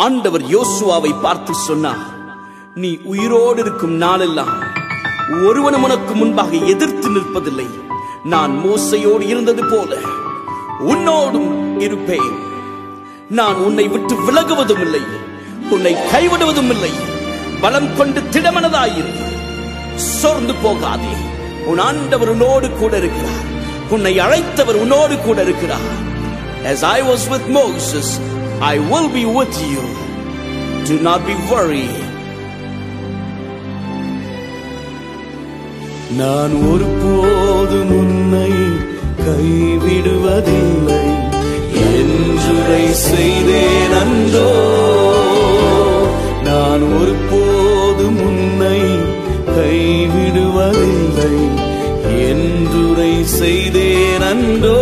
ஆண்டவர் யோசுவாவை பார்த்து சொன்னார் நீ உயிரோடு இருக்கும் நாளெல்லாம் ஒருவனும் உனக்கு முன்பாக எதிர்த்து நிற்பதில்லை. நான் மோசையோடு இருந்தது போல உன்னோடும் இருப்பேன். நான் உன்னை விட்டு விலகுவதும் இல்லை உன்னை கைவிடுவதும் இல்லை. பலம் கொண்டு திடமனதாயிரு. சோர்ந்து போகாதே. உன் ஆண்டவர் உன்னோடு கூட இருக்கிறார். உன்னை அழைத்தவர் உன்னோடு கூட இருக்கிறார். As I was with Moses, I will be with you. Do not be worried. நான் ஒருபோதும் உன்னை கைவிடுவதில்லை என்றுரை செய்தேன் அன்றோ நான் ஒருபோதும் உன்னை கைவிடுவதில்லை என்றுரை செய்தேன் அன்றோ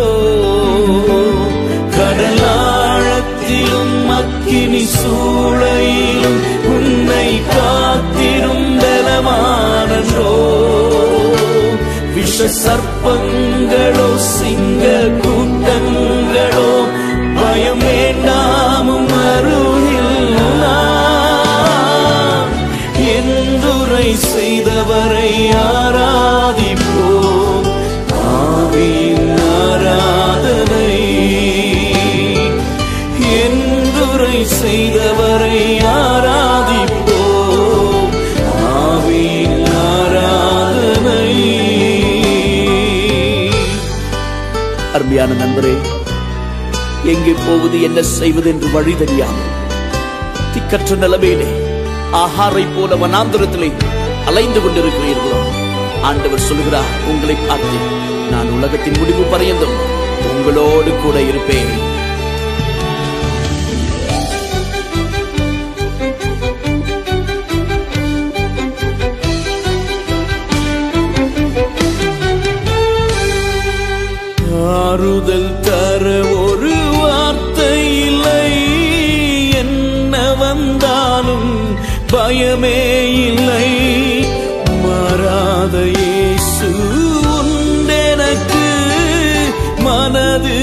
சூளையிலும் உன்னை காத்திரும் பலமானன்றோ விஷ சர்ப்பங்களோ சிங்க கூட்டங்களோ பயம் வேண்டாமும் அருகில் நான் என்றுரை செய்தவரை யார் அருமையான நண்பரே எங்கே போவது என்ன செய்வது என்று வழி தெரியாமல் திக்கற்ற நிலைமையிலே ஆஹாரை போல வனாந்திரத்திலே அலைந்து கொண்டிருக்கிறீர்களோ? ஆண்டவர் சொல்கிறார் உங்களை பார்த்து நான் உலகத்தின் முடிவு பரியந்தும் உங்களோடு கூட இருப்பேன். ஆறுதல் தர ஒரு வார்த்தை இல்லை என்ன வந்தாலும் பயமே இல்லை. மாறாத இயேசு உண்டெனக்கு மனது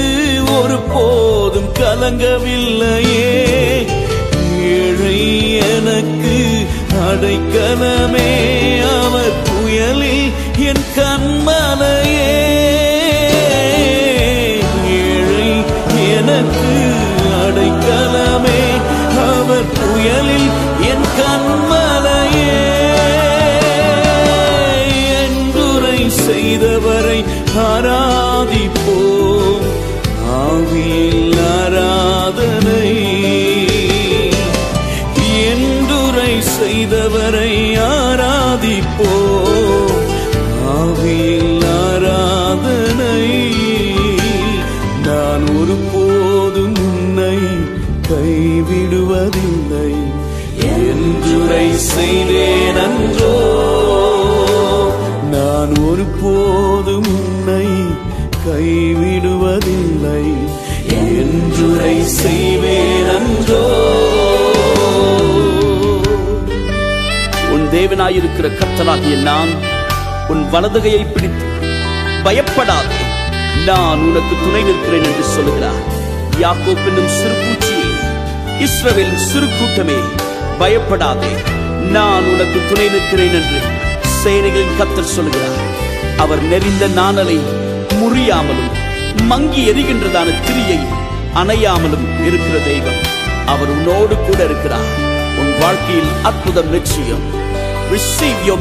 ஒரு போதும் கலங்கவில்லையே. ஏழை எனக்கு அடைக்கலமே. அவர் புயலில் என் கண்மலையே. எனக்கு அடைக்கலமே. அவர் புயலில் என் கண்மலையே. என்றுரை செய்தவரை ஆராதிப்போம். ஆவியில் ஆராதனை. என்றுரை செய்தவரை ஆராதிப்போம். ஒருபோதும் உன்னை கைவிடுவதில்லை. என்றுரை செய்வேன் அன்றோ உன் தேவனாயிருக்கிற கர்த்தனாகிய நான் உன் வலதுகையை பிடித்து பயப்படாதே. நான் உனக்கு துணை நிற்கிறேன் என்று சொல்லுகிறார். யாக்கோப் என்னும் சிறுபூச்சியே இஸ்ரவேல் சிறு கூட்டமே பயப்படாதே. நான் உனக்கு துணை நிற்கிறேன் என்று சேனைகளின் கத்தர் சொல்லுகிறார். அவர் நெறிந்த நாணலை முறியாமலும் மங்கி எரிகின்றதான திரியை அணையாமலும் இருக்கிற தெய்வம். அவர் உன்னோடு கூட இருக்கிறார். உன் வாழ்க்கையில் அற்புதம் நிச்சயம் receive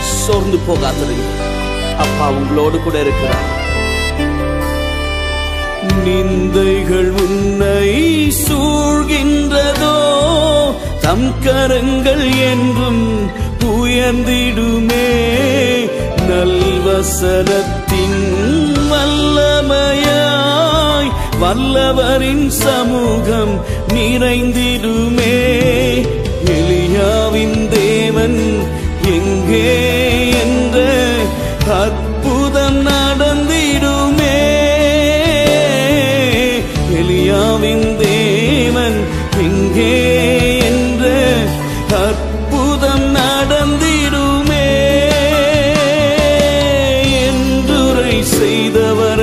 சோர்ந்து போகாதது. அப்பா உங்களோடு கூட இருக்கிறார். நிந்தைகள் உன்னை சூழ்கின்றதோ தம் கரங்கள் என்றும் உயர்ந்திடுமே நல்வசனத்தின் வல்லமையாய் வல்லவரின் சமூகம் நிறைந்திடுமே. எலியாவின் தேவன்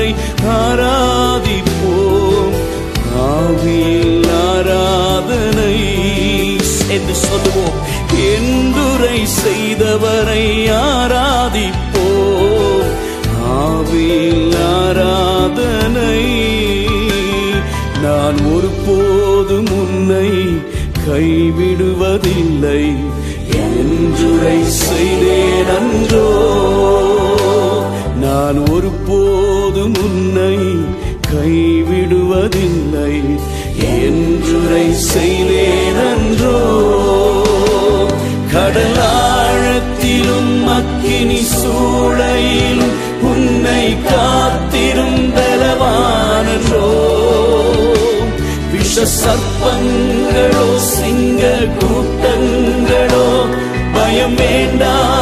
உம்மை ஆராதிப்போம் ஆவியில் ஆராதனை. என்று சொல்லுவோம். என்றுரை செய்தவரை ஆராதிப்போம். ஆவியில் ஆராதனை. நான் ஒருபோதும் உன்னை கைவிடுவதில்லை. என்றுரை கடலாழத்திலும் அக்கினி சூளையிலும் உன்னை காத்திரும் பலவானோ விஷ சர்ப்பங்களோ சிங்க கூட்டங்களோ பயம் வேண்டாம்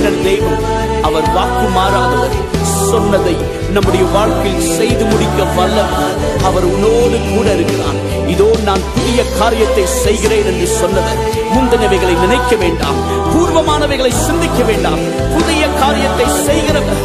பண்ணின தெய்வம். அவர் வாக்கு மாறாதவர். சொன்னதை நம்முடைய வாழ்க்கையில் செய்து முடிக்க வல்லவர். அவர் உன்னோடு கூட இருக்கிறார். இதோ நான் புதிய காரியத்தை செய்கிறேன் என்று சொன்னவர். முந்தினவைகளை நினைக்க வேண்டாம். பூர்வமானவைகளை சிந்திக்க வேண்டாம். புதிய காரியத்தை செய்கிறவர்.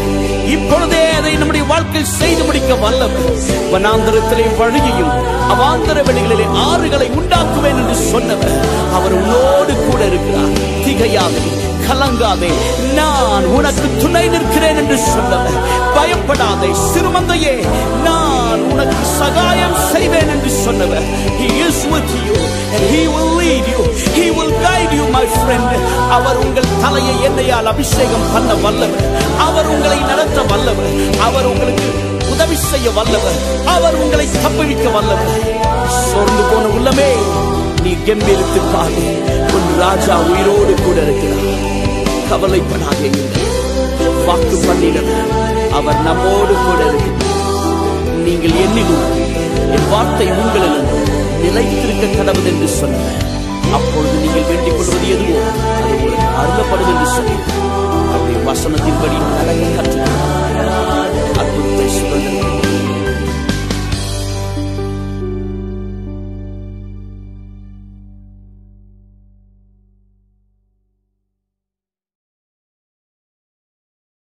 இப்பொழுதே அதை நம்முடைய வாழ்க்கையில் செய்து முடிக்க வல்லவர். வனாந்தரத்திலே வழியையும் அவாந்தர வெளிகளிலே ஆறுகளை உண்டாக்குவேன் என்று சொன்னவர். அவர் உன்னோடு கூட இருக்கிறார். திகையாதே. கலங்காதே. நான் உனக்கு துணை நிற்கிறேன் என்று சொன்னவர் பயப்படாதே சிறுமந்தையே. நான் உனக்கு சகாயம் செய்வேன் என்று சொன்னவர் he is with you and he will lead you. He will guide you my friend. அவர் உங்கள் தலையை எண்ணெயால் அபிஷேகம் பண்ண வல்லவர். அவர் உங்களை நடத்த வல்லவர். அவர் உங்களுக்கு உதவி செய்ய வல்லவர். அவர் உங்களை தப்புவிக்க வல்லவர். சோர்ந்து போன உள்ளமே நீ கம்பீரித்து பாரு உன் ராஜா உயிரோடு கூட இருக்கிறார். கவலைப்படாதே வாக்கு பண்ணினவர் அவர் நம்மோடு கூட இருக்கிறார். நீங்கள் எண்ணிலும் என் வார்த்தை உங்களிலும் நிலைத்திருக்க கடவுள் என்று சொன்னார். அப்பொழுது நீங்கள் வேண்டிக் கொள்வது எதுவோ அது உங்களுக்கு அருளப்படும் என்று சொன்னார். அவருடைய வசனத்தின்படி நடக்க கற்றுக்கொள்ள